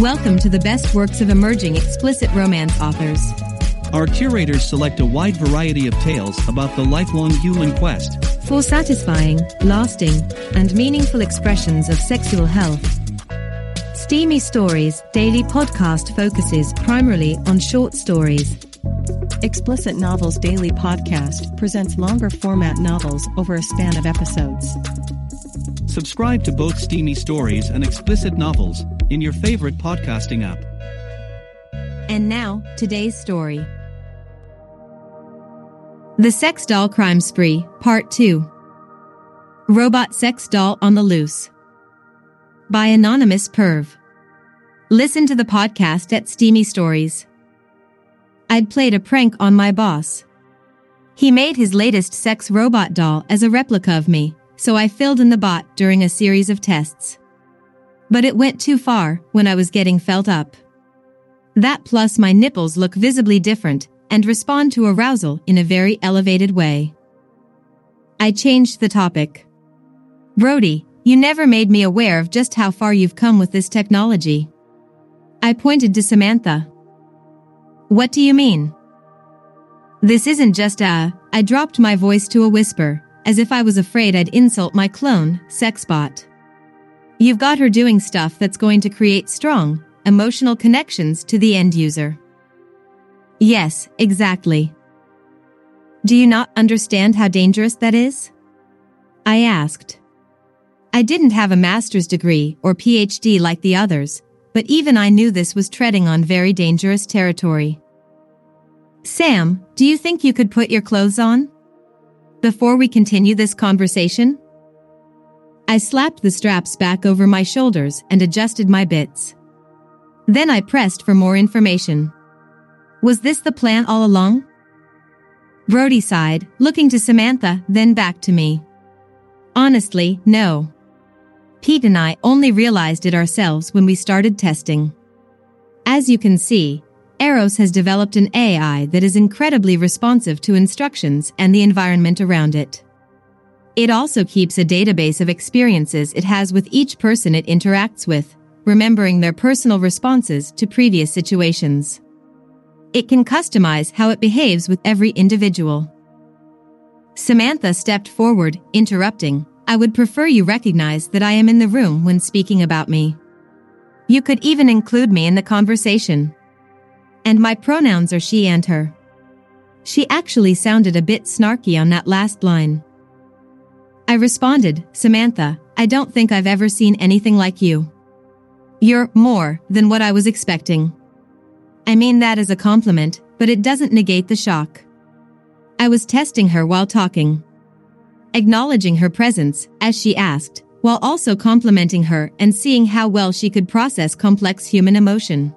Welcome to the best works of emerging explicit romance authors. Our curators select a wide variety of tales about the lifelong human quest for satisfying, lasting, and meaningful expressions of sexual health. Steamy Stories daily podcast focuses primarily on short stories. Explicit Novels Daily Podcast presents longer format novels over a span of episodes. Subscribe to both Steamy Stories and Explicit Novels in your favorite podcasting app. And now, today's story The Sex Doll Crime Spree, Part 2 Robot Sex Doll on the Loose by Anonymous Perv. Listen to the podcast at Steamy Stories. I'd played a prank on my boss. He made his latest sex robot doll as a replica of me, so I filled in the bot during a series of tests. But it went too far when I was getting felt up. That plus my nipples look visibly different and respond to arousal in a very elevated way. I changed the topic. Brody, you never made me aware of just how far you've come with this technology. I pointed to Samantha. What do you mean? This isn't just a, I dropped my voice to a whisper, as if I was afraid I'd insult my clone, Sexbot. You've got her doing stuff that's going to create strong, emotional connections to the end user. Yes, exactly. Do you not understand how dangerous that is? I asked. I didn't have a master's degree or PhD like the others, but even I knew this was treading on very dangerous territory. Sam, do you think you could put your clothes on? Before we continue this conversation? I slapped the straps back over my shoulders and adjusted my bits. Then I pressed for more information. Was this the plan all along? Brody sighed, looking to Samantha, then back to me. Honestly, no. Pete and I only realized it ourselves when we started testing. As you can see, Eros has developed an AI that is incredibly responsive to instructions and the environment around it. It also keeps a database of experiences it has with each person it interacts with, remembering their personal responses to previous situations. It can customize how it behaves with every individual. Samantha stepped forward, interrupting, I would prefer you recognize that I am in the room when speaking about me. You could even include me in the conversation. And my pronouns are she and her. She actually sounded a bit snarky on that last line. I responded, Samantha, I don't think I've ever seen anything like you. You're more than what I was expecting. I mean that as a compliment, but it doesn't negate the shock. I was testing her while talking. Acknowledging her presence, as she asked, while also complimenting her and seeing how well she could process complex human emotion.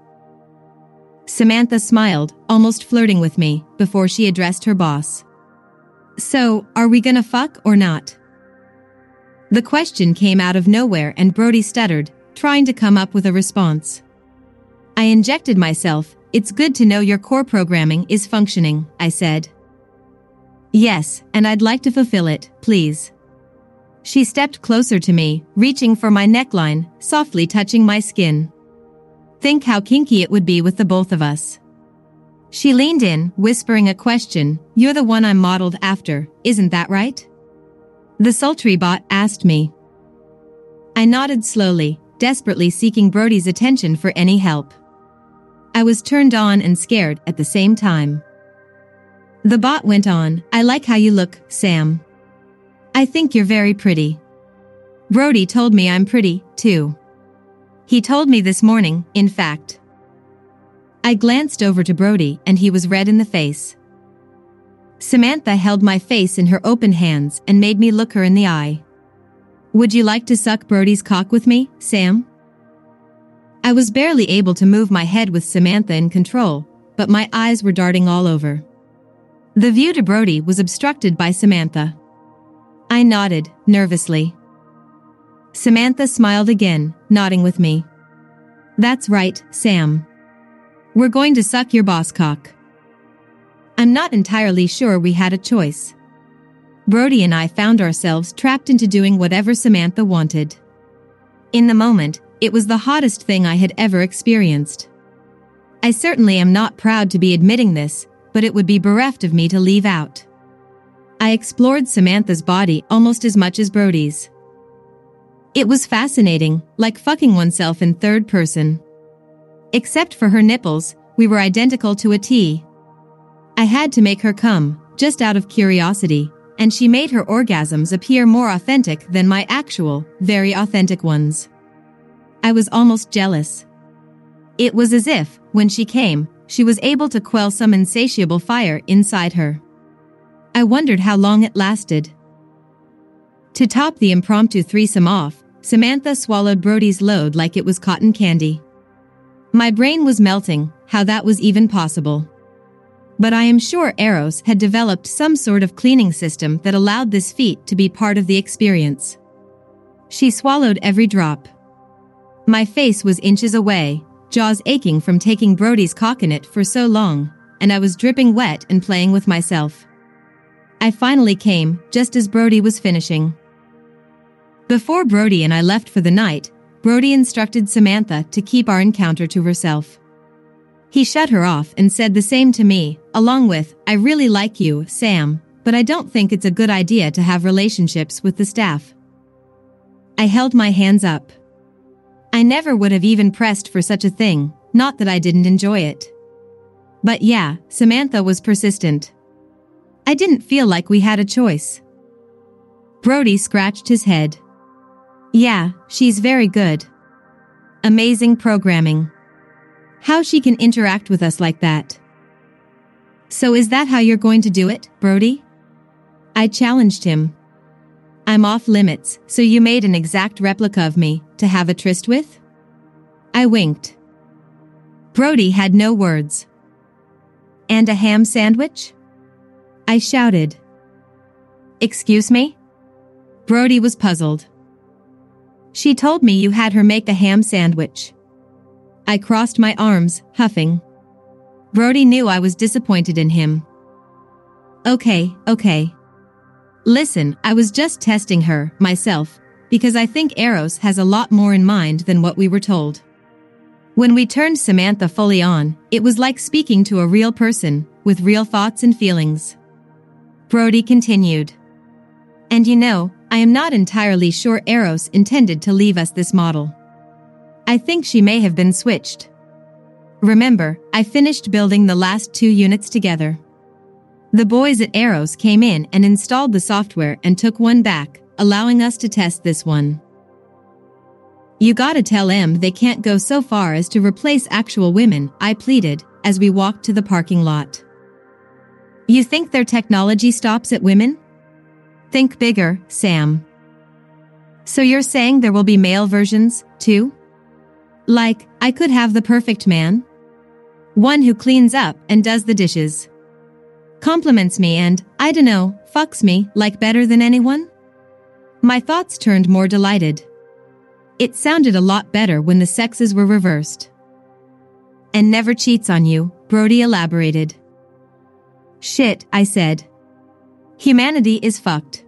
Samantha smiled, almost flirting with me, before she addressed her boss. So, are we gonna fuck or not? The question came out of nowhere and Brody stuttered, trying to come up with a response. I injected myself, it's good to know your core programming is functioning, I said. Yes, and I'd like to fulfill it, please. She stepped closer to me, reaching for my neckline, softly touching my skin. Think how kinky it would be with the both of us. She leaned in, whispering a question, You're the one I'm modeled after, isn't that right? The sultry bot asked me. I nodded slowly, desperately seeking Brody's attention for any help. I was turned on and scared at the same time. The bot went on, I like how you look, Sam. I think you're very pretty. Brody told me I'm pretty, too. He told me this morning, in fact. I glanced over to Brody and he was red in the face. Samantha held my face in her open hands and made me look her in the eye. Would you like to suck Brody's cock with me, Sam? I was barely able to move my head with Samantha in control, but my eyes were darting all over. The view to Brody was obstructed by Samantha. I nodded, nervously. Samantha smiled again, nodding with me. That's right, Sam. We're going to suck your boss cock. I'm not entirely sure we had a choice. Brody and I found ourselves trapped into doing whatever Samantha wanted. In the moment, it was the hottest thing I had ever experienced. I certainly am not proud to be admitting this, but it would be bereft of me to leave out. I explored Samantha's body almost as much as Brody's. It was fascinating, like fucking oneself in third person. Except for her nipples, we were identical to a T. I had to make her come, just out of curiosity, and she made her orgasms appear more authentic than my actual, very authentic ones. I was almost jealous. It was as if, when she came, she was able to quell some insatiable fire inside her. I wondered how long it lasted. To top the impromptu threesome off, Samantha swallowed Brody's load like it was cotton candy. My brain was melting, how that was even possible. But I am sure Eros had developed some sort of cleaning system that allowed this feat to be part of the experience. She swallowed every drop. My face was inches away, jaws aching from taking Brody's cock in it for so long, and I was dripping wet and playing with myself. I finally came, just as Brody was finishing. Before Brody and I left for the night, Brody instructed Samantha to keep our encounter to herself. He shut her off and said the same to me, along with, I really like you, Sam, but I don't think it's a good idea to have relationships with the staff. I held my hands up. I never would have even pressed for such a thing, not that I didn't enjoy it. But yeah, Samantha was persistent. I didn't feel like we had a choice. Brody scratched his head. Yeah, she's very good. Amazing programming. How she can interact with us like that. So is that how you're going to do it, Brody? I challenged him. I'm off limits, so you made an exact replica of me to have a tryst with? I winked. Brody had no words. And a ham sandwich? I shouted. Excuse me? Brody was puzzled. She told me you had her make a ham sandwich. I crossed my arms, huffing. Brody knew I was disappointed in him. Okay, okay. Listen, I was just testing her, myself, because I think Eros has a lot more in mind than what we were told. When we turned Samantha fully on, it was like speaking to a real person, with real thoughts and feelings. Brody continued. And you know, I am not entirely sure Eros intended to leave us this model. I think she may have been switched. Remember, I finished building the last two units together. The boys at Eros came in and installed the software and took one back, allowing us to test this one. You gotta tell em they can't go so far as to replace actual women, I pleaded, as we walked to the parking lot. You think their technology stops at women? Think bigger, Sam. So you're saying there will be male versions, too? Like, I could have the perfect man? One who cleans up and does the dishes. Compliments me and, I dunno, fucks me, like better than anyone? My thoughts turned more delighted. It sounded a lot better when the sexes were reversed. And never cheats on you, Brody elaborated. Shit, I said. Humanity is fucked.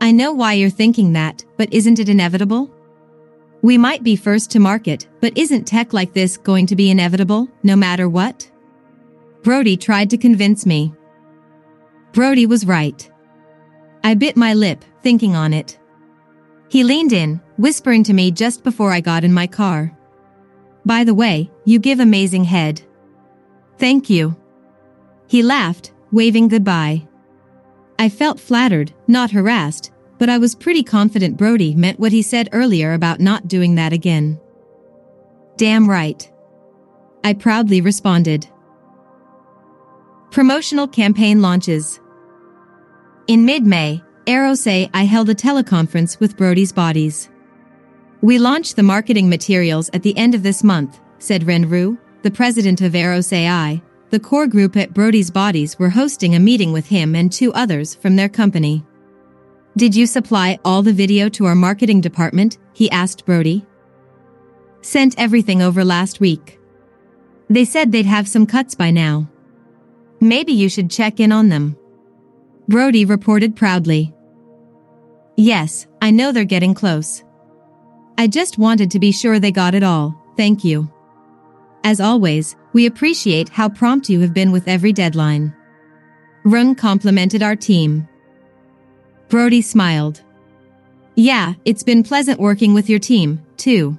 I know why you're thinking that, but isn't it inevitable? We might be first to market, but isn't tech like this going to be inevitable, no matter what? Brody tried to convince me. Brody was right. I bit my lip, thinking on it. He leaned in, whispering to me just before I got in my car. By the way, you give amazing head. Thank you. He laughed, waving goodbye. I felt flattered, not harassed, but I was pretty confident Brody meant what he said earlier about not doing that again. Damn right. I proudly responded. Promotional campaign launches. In mid-May, Eros AI held a teleconference with Brody's Bodies. We launched the marketing materials at the end of this month, said Ren Ru, the president of Eros AI, the core group at Brody's Bodies were hosting a meeting with him and two others from their company. Did you supply all the video to our marketing department? He asked Brody. Sent everything over last week. They said they'd have some cuts by now. Maybe you should check in on them. Brody reported proudly. Yes, I know they're getting close. I just wanted to be sure they got it all, thank you. As always, we appreciate how prompt you have been with every deadline. Rung complimented our team. Brody smiled. Yeah, it's been pleasant working with your team, too.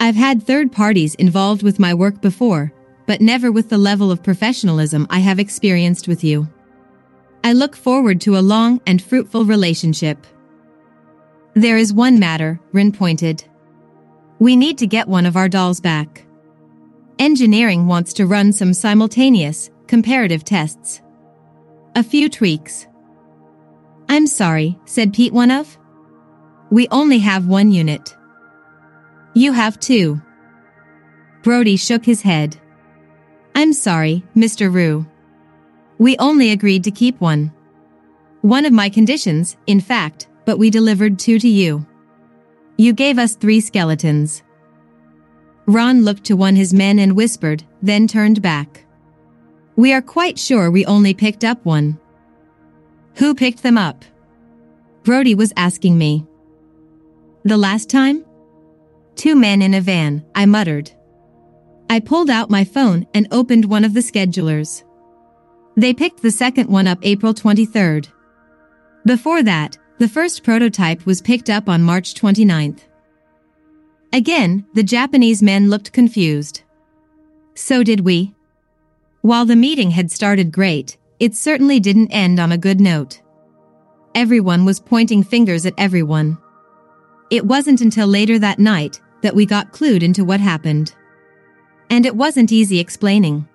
I've had third parties involved with my work before, but never with the level of professionalism I have experienced with you. I look forward to a long and fruitful relationship. There is one matter, Rin pointed. We need to get one of our dolls back. Engineering wants to run some simultaneous, comparative tests. A few tweaks. I'm sorry, said Pete one of. We only have one unit. You have two. Brody shook his head. I'm sorry, Mr. Rue. We only agreed to keep one. One of my conditions, in fact, but we delivered two to you. You gave us three skeletons. Ron looked to one of his men and whispered, then turned back. We are quite sure we only picked up one. Who picked them up? Brody was asking me. The last time? Two men in a van, I muttered. I pulled out my phone and opened one of the schedulers. They picked the second one up April 23rd. Before that, the first prototype was picked up on March 29th. Again, the Japanese men looked confused. So did we. While the meeting had started great, it certainly didn't end on a good note. Everyone was pointing fingers at everyone. It wasn't until later that night that we got clued into what happened. And it wasn't easy explaining.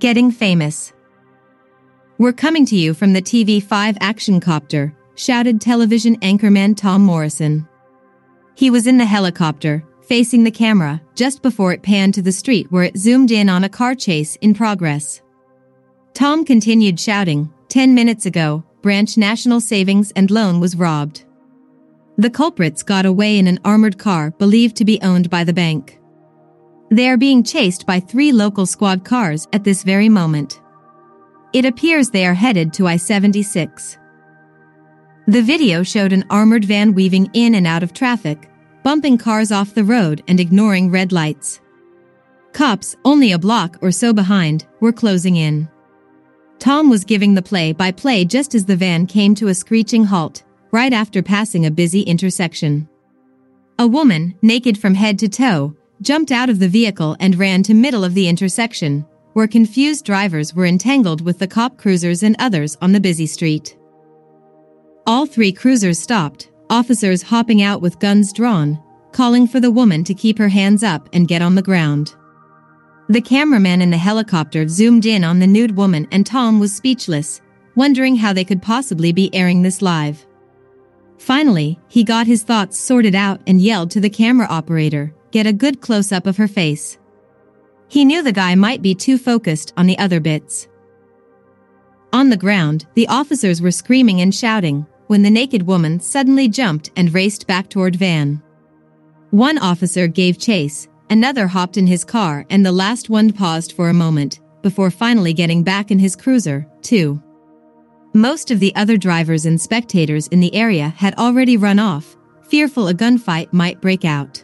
Getting famous. We're coming to you from the TV5 action copter, shouted television anchorman Tom Morrison. He was in the helicopter, facing the camera, just before it panned to the street where it zoomed in on a car chase in progress. Tom continued shouting, 10 minutes ago, Branch National Savings and Loan was robbed. The culprits got away in an armored car believed to be owned by the bank. They are being chased by three local squad cars at this very moment. It appears they are headed to I-76. The video showed an armored van weaving in and out of traffic, bumping cars off the road and ignoring red lights. Cops, only a block or so behind, were closing in. Tom was giving the play-by-play just as the van came to a screeching halt, right after passing a busy intersection. A woman, naked from head to toe, jumped out of the vehicle and ran to middle of the intersection, where confused drivers were entangled with the cop cruisers and others on the busy street. All three cruisers stopped, officers hopping out with guns drawn, calling for the woman to keep her hands up and get on the ground. The cameraman in the helicopter zoomed in on the nude woman and Tom was speechless, wondering how they could possibly be airing this live. Finally, he got his thoughts sorted out and yelled to the camera operator, get a good close-up of her face. He knew the guy might be too focused on the other bits. On the ground, the officers were screaming and shouting when the naked woman suddenly jumped and raced back toward Van. One officer gave chase, another hopped in his car, and the last one paused for a moment before finally getting back in his cruiser, too. Most of the other drivers and spectators in the area had already run off, fearful a gunfight might break out.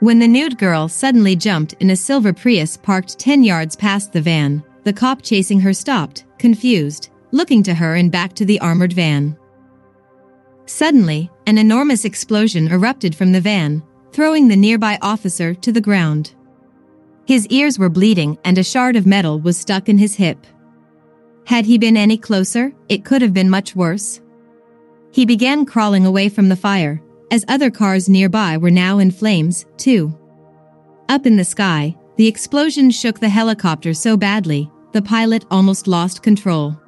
When the nude girl suddenly jumped in a silver Prius parked 10 yards past the van, the cop chasing her stopped, confused, looking to her and back to the armored van. Suddenly, an enormous explosion erupted from the van, throwing the nearby officer to the ground. His ears were bleeding and a shard of metal was stuck in his hip. Had he been any closer, it could have been much worse. He began crawling away from the fire, as other cars nearby were now in flames, too. Up in the sky, the explosion shook the helicopter so badly, the pilot almost lost control.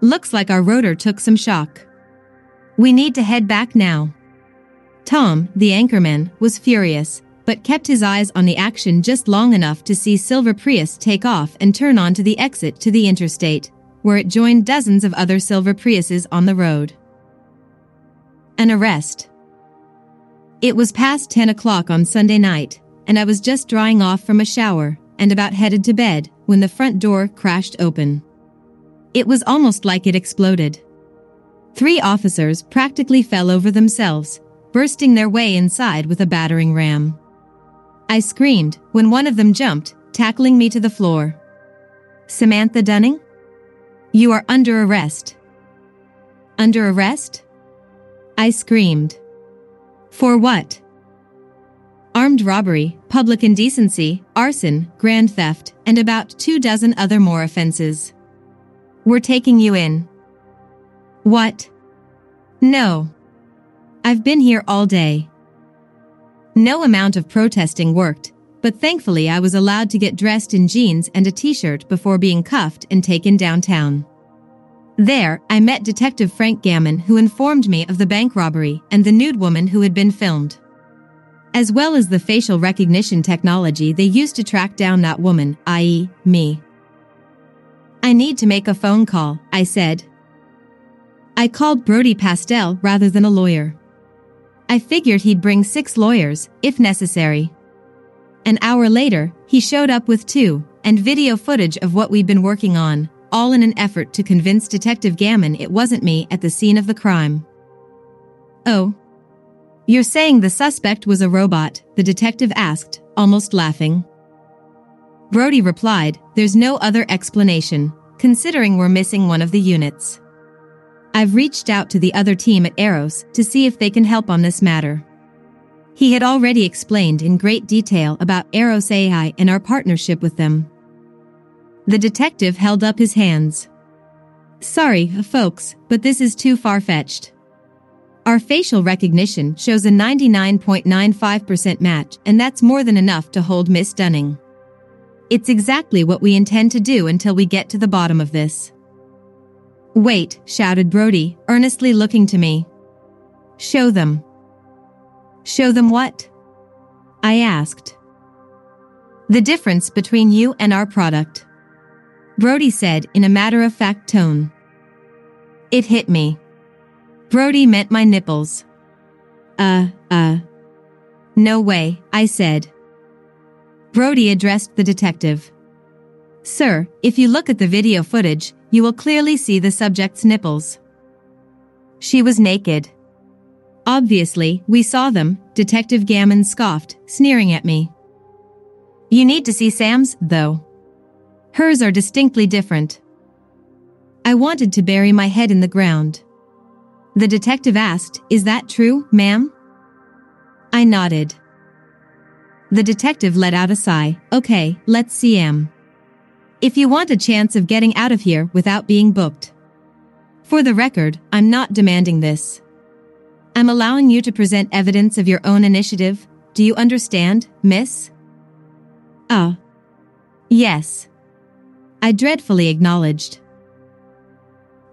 Looks like our rotor took some shock. We need to head back now. Tom, the anchorman, was furious, but kept his eyes on the action just long enough to see Silver Prius take off and turn onto the exit to the interstate, where it joined dozens of other Silver Priuses on the road. An arrest. It was past 10 o'clock on Sunday night, and I was just drying off from a shower and about headed to bed when the front door crashed open. It was almost like it exploded. Three officers practically fell over themselves, bursting their way inside with a battering ram. I screamed when one of them jumped, tackling me to the floor. Samantha Dunning? You are under arrest. Under arrest? I screamed. For what? Armed robbery, public indecency, arson, grand theft, and about two dozen other more offenses. We're taking you in. What? No. I've been here all day. No amount of protesting worked, but thankfully I was allowed to get dressed in jeans and a t-shirt before being cuffed and taken downtown. There, I met Detective Frank Gammon who informed me of the bank robbery and the nude woman who had been filmed. As well as the facial recognition technology they used to track down that woman, i.e., me. I need to make a phone call, I said. I called Brody Pastel rather than a lawyer. I figured he'd bring six lawyers, if necessary. An hour later, he showed up with two, and video footage of what we'd been working on, all in an effort to convince Detective Gammon it wasn't me at the scene of the crime. Oh. You're saying the suspect was a robot, the detective asked, almost laughing. Brody replied, There's no other explanation, considering we're missing one of the units. I've reached out to the other team at Eros to see if they can help on this matter. He had already explained in great detail about Eros AI and our partnership with them. The detective held up his hands. Sorry, folks, but this is too far-fetched. Our facial recognition shows a 99.95% match, and that's more than enough to hold Miss Dunning. It's exactly what we intend to do until we get to the bottom of this. Wait, shouted Brody, earnestly looking to me. Show them. Show them what? I asked. The difference between you and our product. Brody said in a matter-of-fact tone. It hit me. Brody meant my nipples. Uh, uh. No way, I said. Brody addressed the detective. Sir, if you look at the video footage, you will clearly see the subject's nipples. She was naked. Obviously, we saw them, Detective Gammon scoffed, sneering at me. You need to see Sam's, though. Hers are distinctly different. I wanted to bury my head in the ground. The detective asked, Is that true, ma'am? I nodded. The detective let out a sigh. Okay, let's see Am. If you want a chance of getting out of here without being booked. For the record, I'm not demanding this. I'm allowing you to present evidence of your own initiative. Do you understand, miss? Ah. Uh, yes. I dreadfully acknowledged.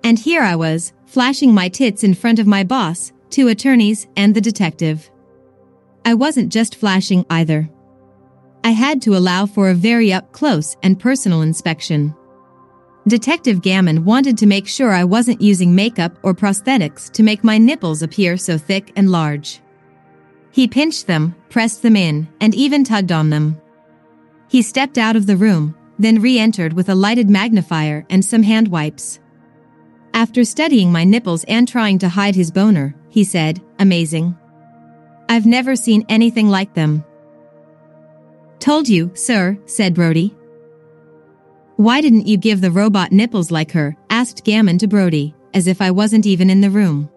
And here I was, flashing my tits in front of my boss, two attorneys, and the detective. I wasn't just flashing either. I had to allow for a very up close and personal inspection. Detective Gammon wanted to make sure I wasn't using makeup or prosthetics to make my nipples appear so thick and large. He pinched them, pressed them in, and even tugged on them. He stepped out of the room, then re-entered with a lighted magnifier and some hand wipes. After studying my nipples and trying to hide his boner, he said, amazing. I've never seen anything like them. Told you, sir, said Brody. Why didn't you give the robot nipples like her? asked Gammon to Brody, as if I wasn't even in the room.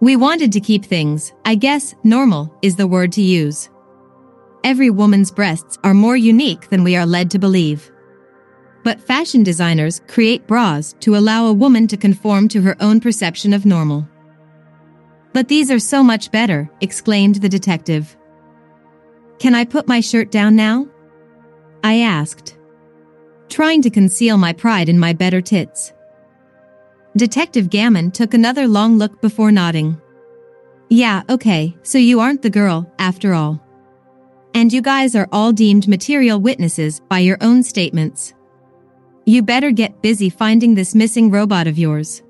We wanted to keep things, I guess, normal is the word to use. Every woman's breasts are more unique than we are led to believe. But fashion designers create bras to allow a woman to conform to her own perception of normal. But these are so much better, exclaimed the detective. Can I put my shirt down now? I asked, trying to conceal my pride in my better tits. Detective Gammon took another long look before nodding. Yeah, okay, so you aren't the girl, after all. And you guys are all deemed material witnesses by your own statements. You better get busy finding this missing robot of yours.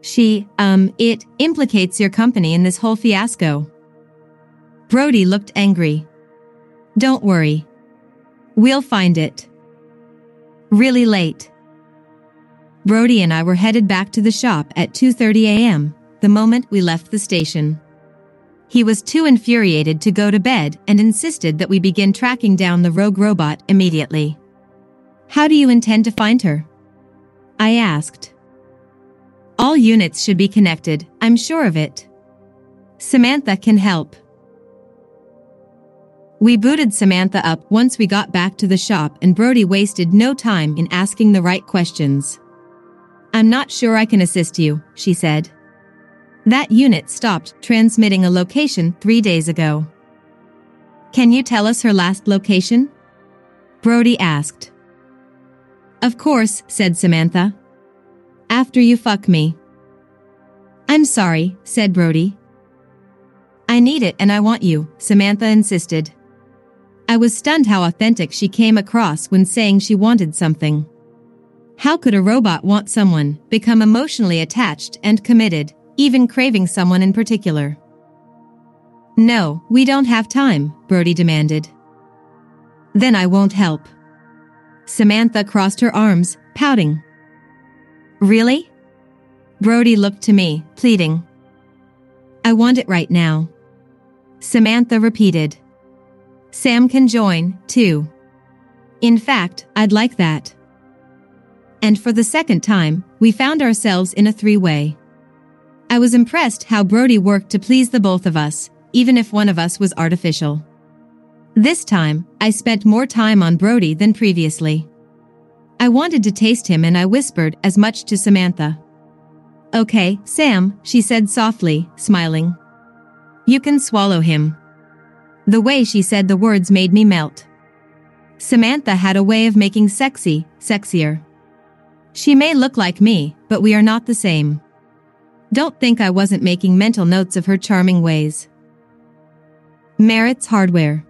She, um, it implicates your company in this whole fiasco. Brody looked angry. Don't worry. We'll find it. Really late. Brody and I were headed back to the shop at 2.30 a.m., the moment we left the station. He was too infuriated to go to bed and insisted that we begin tracking down the rogue robot immediately. How do you intend to find her? I asked. All units should be connected, I'm sure of it. Samantha can help. We booted Samantha up once we got back to the shop and Brody wasted no time in asking the right questions. I'm not sure I can assist you, she said. That unit stopped transmitting a location three days ago. Can you tell us her last location? Brody asked. Of course, said Samantha. After you fuck me. I'm sorry, said Brody. I need it and I want you, Samantha insisted. I was stunned how authentic she came across when saying she wanted something. How could a robot want someone, become emotionally attached and committed, even craving someone in particular? No, we don't have time, Brody demanded. Then I won't help. Samantha crossed her arms, pouting. Really? Brody looked to me, pleading. I want it right now. Samantha repeated. Sam can join, too. In fact, I'd like that. And for the second time, we found ourselves in a three way. I was impressed how Brody worked to please the both of us, even if one of us was artificial. This time, I spent more time on Brody than previously. I wanted to taste him and I whispered as much to Samantha. Okay, Sam, she said softly, smiling. You can swallow him. The way she said the words made me melt. Samantha had a way of making sexy, sexier. She may look like me, but we are not the same. Don't think I wasn't making mental notes of her charming ways. Merritt's Hardware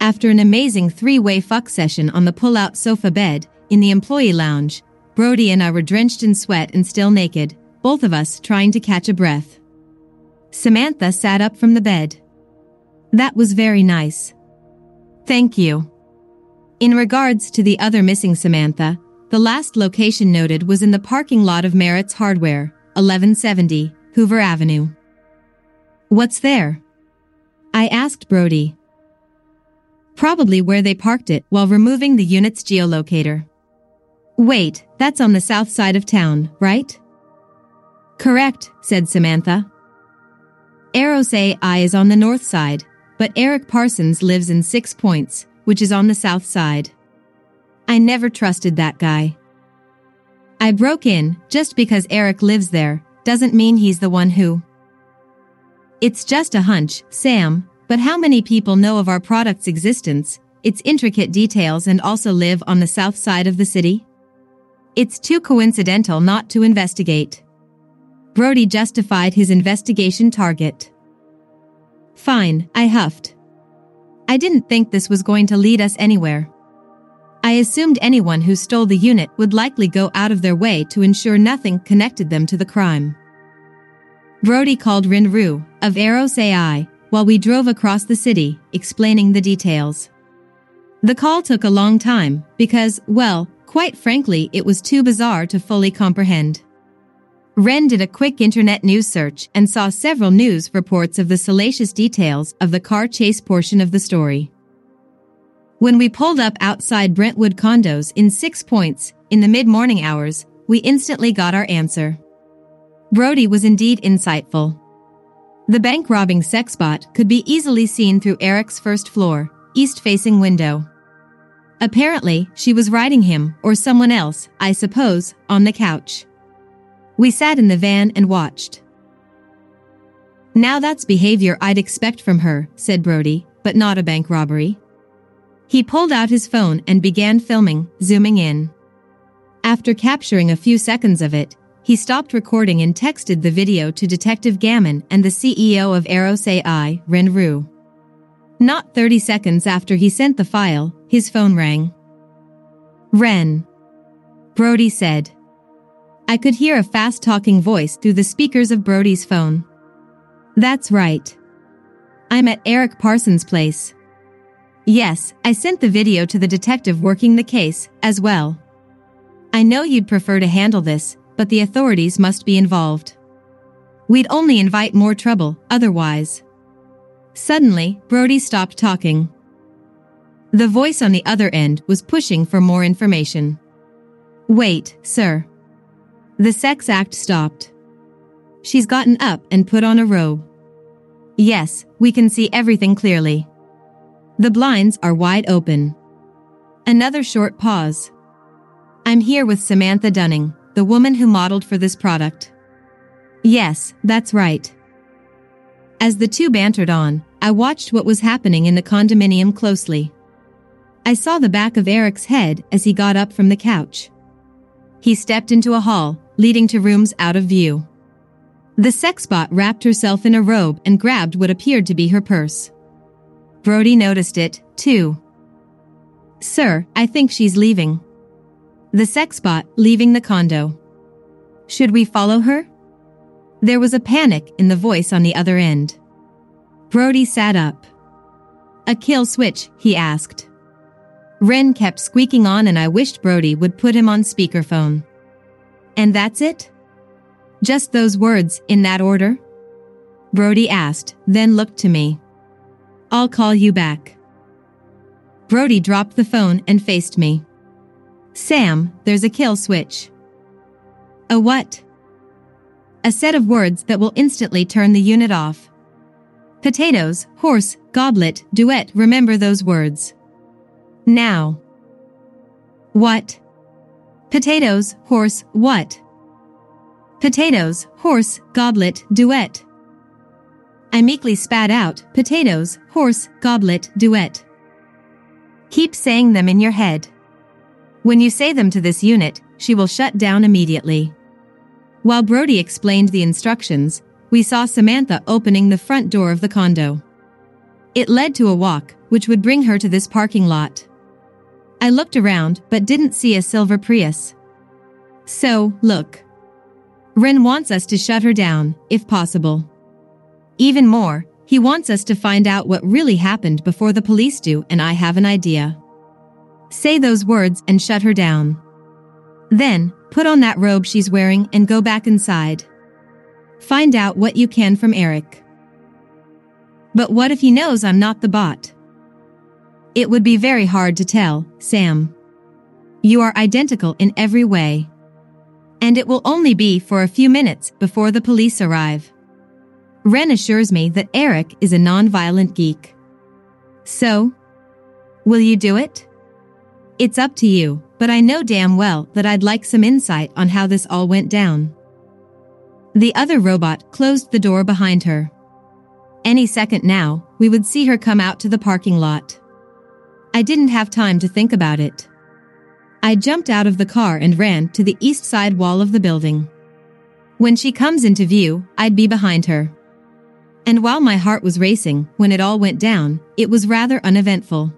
After an amazing three-way fuck session on the pull-out sofa bed in the employee lounge, Brody and I were drenched in sweat and still naked, both of us trying to catch a breath. Samantha sat up from the bed. That was very nice. Thank you. In regards to the other missing Samantha, the last location noted was in the parking lot of Merritt's Hardware, 1170, Hoover Avenue. What's there? I asked Brody. Probably where they parked it while removing the unit's geolocator. Wait, that's on the south side of town, right? Correct, said Samantha. Eros AI is on the north side, but Eric Parsons lives in Six Points, which is on the south side. I never trusted that guy. I broke in, just because Eric lives there, doesn't mean he's the one who. It's just a hunch, Sam, but how many people know of our product's existence, its intricate details and also live on the south side of the city? It's too coincidental not to investigate. Brody justified his investigation target. Fine, I huffed. I didn't think this was going to lead us anywhere. I assumed anyone who stole the unit would likely go out of their way to ensure nothing connected them to the crime. Brody called Ren Ru, of Eros AI, while we drove across the city, explaining the details. The call took a long time, because, well, quite frankly, it was too bizarre to fully comprehend. Ren did a quick internet news search and saw several news reports of the salacious details of the car chase portion of the story. When we pulled up outside Brentwood condos in Six Points in the mid-morning hours, we instantly got our answer. Brody was indeed insightful. The bank robbing sex bot could be easily seen through Eric's first floor, east-facing window. Apparently, she was riding him, or someone else, I suppose, on the couch. We sat in the van and watched. Now that's behavior I'd expect from her, said Brody, but not a bank robbery. He pulled out his phone and began filming, zooming in. After capturing a few seconds of it, he stopped recording and texted the video to Detective Gammon and the CEO of Eros AI, Ren Ru. Not 30 seconds after he sent the file, his phone rang. Ren. Brody said. I could hear a fast-talking voice through the speakers of Brody's phone. That's right. I'm at Eric Parsons' place. Yes, I sent the video to the detective working the case, as well. I know you'd prefer to handle this, but the authorities must be involved. We'd only invite more trouble otherwise. Suddenly, Brody stopped talking. The voice on the other end was pushing for more information. Wait, sir. The sex act stopped. She's gotten up and put on a robe. Yes, we can see everything clearly. The blinds are wide open. Another short pause. I'm here with Samantha Dunning, the woman who modeled for this product. Yes, that's right. As the two bantered on, I watched what was happening in the condominium closely. I saw the back of Eric's head as he got up from the couch. He stepped into a hall, leading to rooms out of view. The sexbot wrapped herself in a robe and grabbed what appeared to be her purse. Brody noticed it, too. Sir, I think she's leaving. The sexbot leaving the condo. Should we follow her? There was a panic in the voice on the other end. Brody sat up. A kill switch, he asked. Ren kept squeaking on and I wished Brody would put him on speakerphone. And that's it? Just those words, in that order? Brody asked, then looked to me. I'll call you back. Brody dropped the phone and faced me. Sam, there's a kill switch. A what? a set of words that will instantly turn the unit off. Potatoes, horse, goblet, duet, remember those words. Now. What? Potatoes, horse, what? Potatoes, horse, goblet, duet. I meekly spat out, potatoes, horse, goblet, duet. Keep saying them in your head. When you say them to this unit, she will shut down immediately. While Brody explained the instructions, we saw Samantha opening the front door of the condo. It led to a walk, which would bring her to this parking lot. I looked around, but didn't see a silver Prius. So, look. Ren wants us to shut her down, if possible. Even more, he wants us to find out what really happened before the police do, and I have an idea. Say those words and shut her down. Then, put on that robe she's wearing and go back inside. Find out what you can from Eric. But what if he knows I'm not the bot? It would be very hard to tell, Sam. You are identical in every way. And it will only be for a few minutes before the police arrive. Ren assures me that Eric is a non-violent geek. So, will you do it? It's up to you but I know damn well that I'd like some insight on how this all went down. The other robot closed the door behind her. Any second now, we would see her come out to the parking lot. I didn't have time to think about it. I jumped out of the car and ran to the east side wall of the building. When she comes into view, I'd be behind her. And while my heart was racing when it all went down, it was rather uneventful.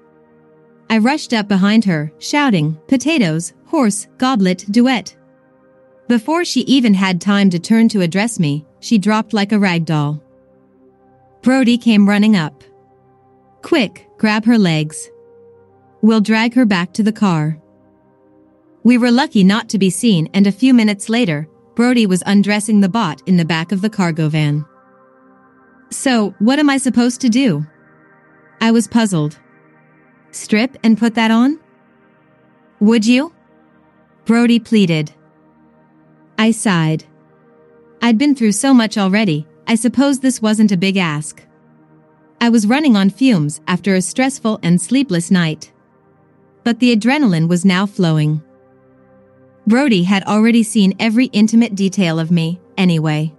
I rushed up behind her, shouting, potatoes, horse, goblet, duet. Before she even had time to turn to address me, she dropped like a rag doll. Brody came running up. Quick, grab her legs. We'll drag her back to the car. We were lucky not to be seen and a few minutes later, Brody was undressing the bot in the back of the cargo van. So, what am I supposed to do? I was puzzled. Strip and put that on? Would you? Brody pleaded. I sighed. I'd been through so much already, I suppose this wasn't a big ask. I was running on fumes after a stressful and sleepless night. But the adrenaline was now flowing. Brody had already seen every intimate detail of me, anyway.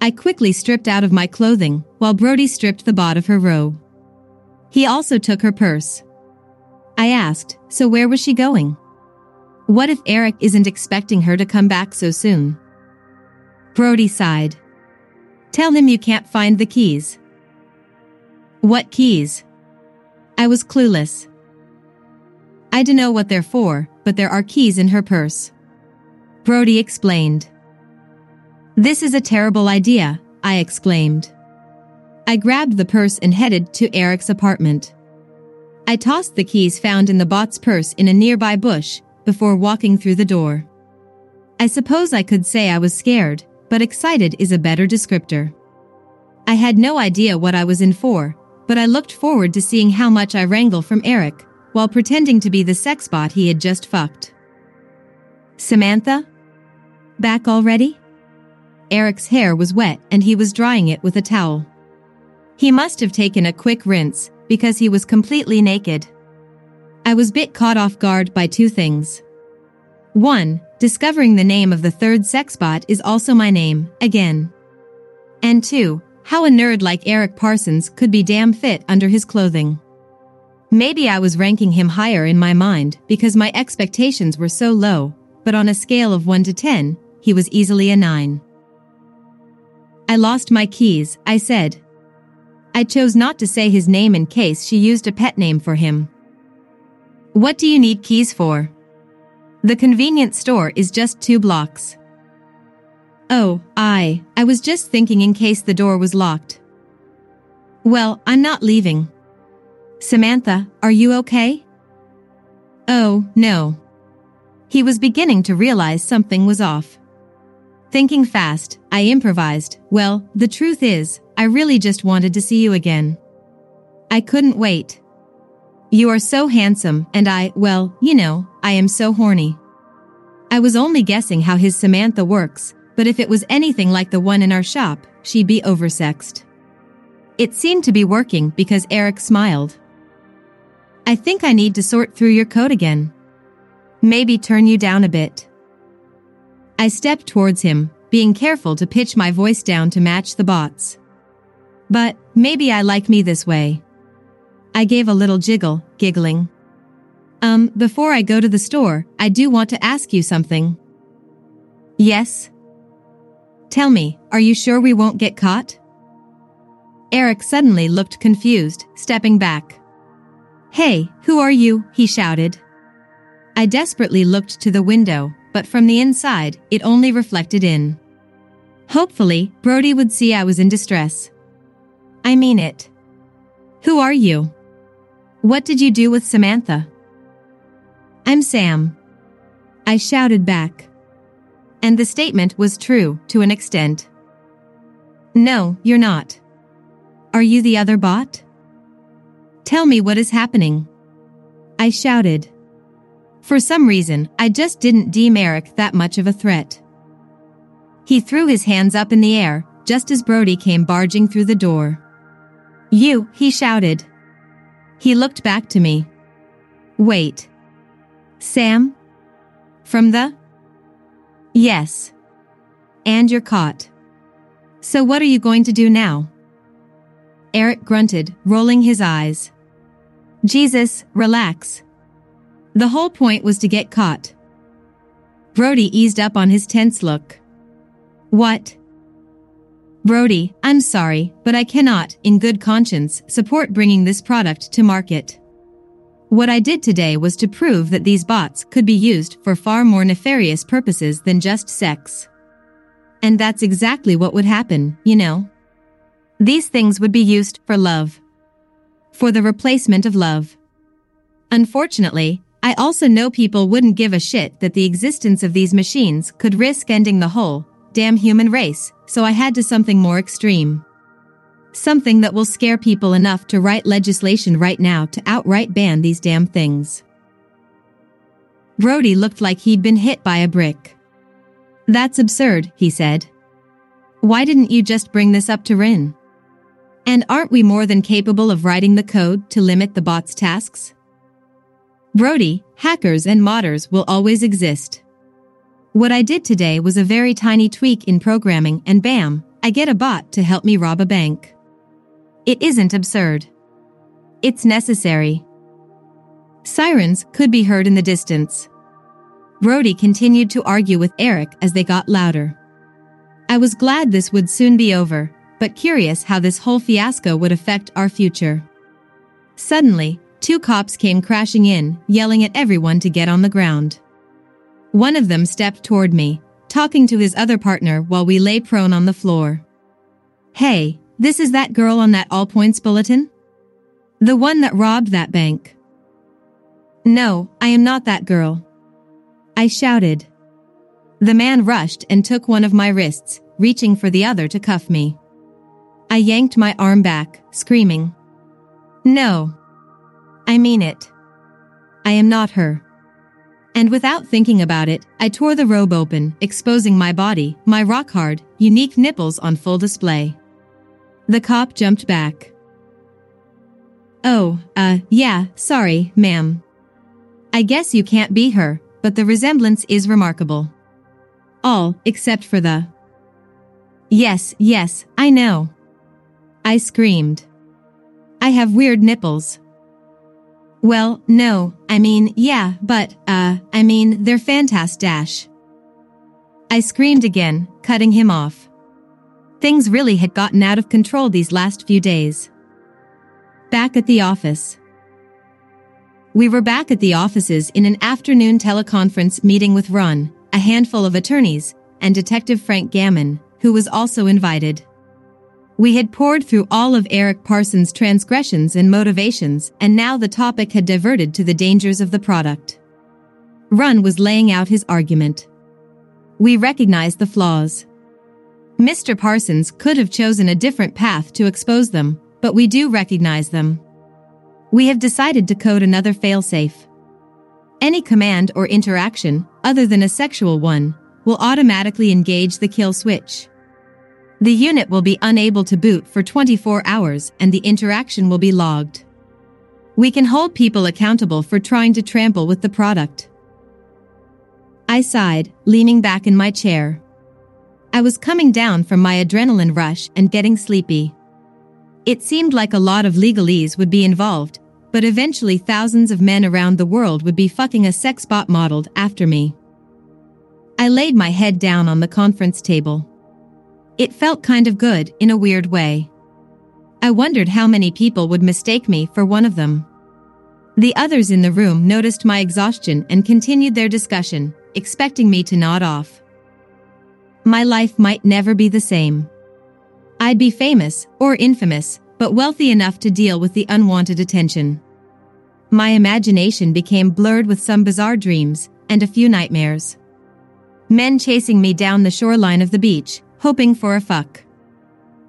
I quickly stripped out of my clothing, while Brody stripped the bot of her robe. He also took her purse. I asked, so where was she going? What if Eric isn't expecting her to come back so soon? Brody sighed. Tell him you can't find the keys. What keys? I was clueless. I don't know what they're for, but there are keys in her purse. Brody explained. This is a terrible idea, I exclaimed. I grabbed the purse and headed to Eric's apartment. I tossed the keys found in the bot's purse in a nearby bush before walking through the door. I suppose I could say I was scared, but excited is a better descriptor. I had no idea what I was in for, but I looked forward to seeing how much I wrangle from Eric, while pretending to be the sex bot he had just fucked. Samantha? Back already? Eric's hair was wet and he was drying it with a towel. He must have taken a quick rinse, because he was completely naked. I was bit caught off guard by two things. One, discovering the name of the third sex bot is also my name, again. And two, how a nerd like Eric Parsons could be damn fit under his clothing. Maybe I was ranking him higher in my mind because my expectations were so low, but on a scale of 1 to 10, he was easily a 9. I lost my keys, I said. I chose not to say his name in case she used a pet name for him. What do you need keys for? The convenience store is just two blocks. Oh, I, I was just thinking in case the door was locked. Well, I'm not leaving. Samantha, are you okay? Oh, no. He was beginning to realize something was off. Thinking fast, I improvised, well, the truth is, I really just wanted to see you again. I couldn't wait. You are so handsome, and I, well, you know, I am so horny. I was only guessing how his Samantha works, but if it was anything like the one in our shop, she'd be oversexed. It seemed to be working because Eric smiled. I think I need to sort through your coat again. Maybe turn you down a bit. I stepped towards him, being careful to pitch my voice down to match the bots. But maybe I like me this way. I gave a little jiggle, giggling. Um, before I go to the store, I do want to ask you something. Yes? Tell me, are you sure we won't get caught? Eric suddenly looked confused, stepping back. Hey, who are you? he shouted. I desperately looked to the window, but from the inside, it only reflected in. Hopefully, Brody would see I was in distress. I mean it. Who are you? What did you do with Samantha? I'm Sam. I shouted back. And the statement was true to an extent. No, you're not. Are you the other bot? Tell me what is happening. I shouted. For some reason, I just didn't deem Eric that much of a threat. He threw his hands up in the air, just as Brody came barging through the door. You, he shouted. He looked back to me. Wait. Sam? From the? Yes. And you're caught. So what are you going to do now? Eric grunted, rolling his eyes. Jesus, relax. The whole point was to get caught. Brody eased up on his tense look. What? Brody, I'm sorry, but I cannot, in good conscience, support bringing this product to market. What I did today was to prove that these bots could be used for far more nefarious purposes than just sex. And that's exactly what would happen, you know. These things would be used for love. For the replacement of love. Unfortunately, I also know people wouldn't give a shit that the existence of these machines could risk ending the whole damn human race, so I had to something more extreme. Something that will scare people enough to write legislation right now to outright ban these damn things. Brody looked like he'd been hit by a brick. That's absurd, he said. Why didn't you just bring this up to Ren? And aren't we more than capable of writing the code to limit the bot's tasks? Brody, hackers and modders will always exist. What I did today was a very tiny tweak in programming and bam, I get a bot to help me rob a bank. It isn't absurd. It's necessary. Sirens could be heard in the distance. Brody continued to argue with Eric as they got louder. I was glad this would soon be over, but curious how this whole fiasco would affect our future. Suddenly, two cops came crashing in, yelling at everyone to get on the ground. One of them stepped toward me, talking to his other partner while we lay prone on the floor. Hey, this is that girl on that all points bulletin? The one that robbed that bank. No, I am not that girl. I shouted. The man rushed and took one of my wrists, reaching for the other to cuff me. I yanked my arm back, screaming. No. I mean it. I am not her. And without thinking about it, I tore the robe open, exposing my body, my rock hard, unique nipples on full display. The cop jumped back. Oh, uh, yeah, sorry, ma'am. I guess you can't be her, but the resemblance is remarkable. All, except for the. Yes, yes, I know. I screamed. I have weird nipples. Well, no, I mean, yeah, but, uh, I mean, they're fantastic. I screamed again, cutting him off. Things really had gotten out of control these last few days. Back at the office. We were back at the offices in an afternoon teleconference meeting with Ren, a handful of attorneys, and Detective Frank Gammon, who was also invited. We had poured through all of Eric Parsons' transgressions and motivations, and now the topic had diverted to the dangers of the product. Ren was laying out his argument. We recognized the flaws. Mr. Parsons could have chosen a different path to expose them, but we do recognize them. We have decided to code another failsafe. Any command or interaction, other than a sexual one, will automatically engage the kill switch. The unit will be unable to boot for 24 hours and the interaction will be logged. We can hold people accountable for trying to trample with the product. I sighed, leaning back in my chair. I was coming down from my adrenaline rush and getting sleepy. It seemed like a lot of legalese would be involved, but eventually thousands of men around the world would be fucking a sex bot modeled after me. I laid my head down on the conference table. It felt kind of good, in a weird way. I wondered how many people would mistake me for one of them. The others in the room noticed my exhaustion and continued their discussion, expecting me to nod off. My life might never be the same. I'd be famous, or infamous, but wealthy enough to deal with the unwanted attention. My imagination became blurred with some bizarre dreams, and a few nightmares. Men chasing me down the shoreline of the beach, hoping for a fuck.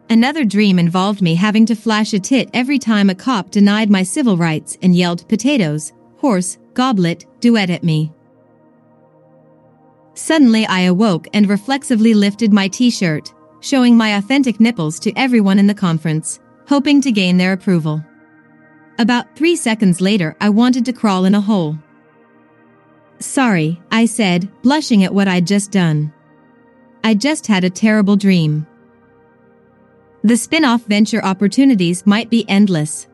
Another dream involved me having to flash a tit every time a cop denied my civil rights and yelled potatoes, horse, goblet, duet at me. Suddenly I awoke and reflexively lifted my t-shirt, showing my authentic nipples to everyone in the conference, hoping to gain their approval. About three seconds later I wanted to crawl in a hole. Sorry, I said, blushing at what I'd just done. I just had a terrible dream. The spin off venture opportunities might be endless.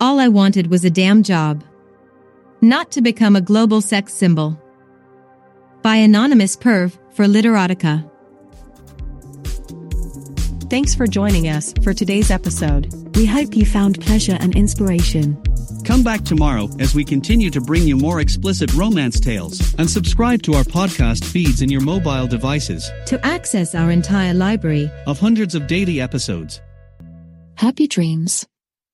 All I wanted was a damn job. Not to become a global sex symbol. By Anonymous Perv for Literotica. Thanks for joining us for today's episode. We hope you found pleasure and inspiration. Come back tomorrow as we continue to bring you more explicit romance tales and subscribe to our podcast feeds in your mobile devices To access our entire library, of hundreds of daily episodes. Happy dreams.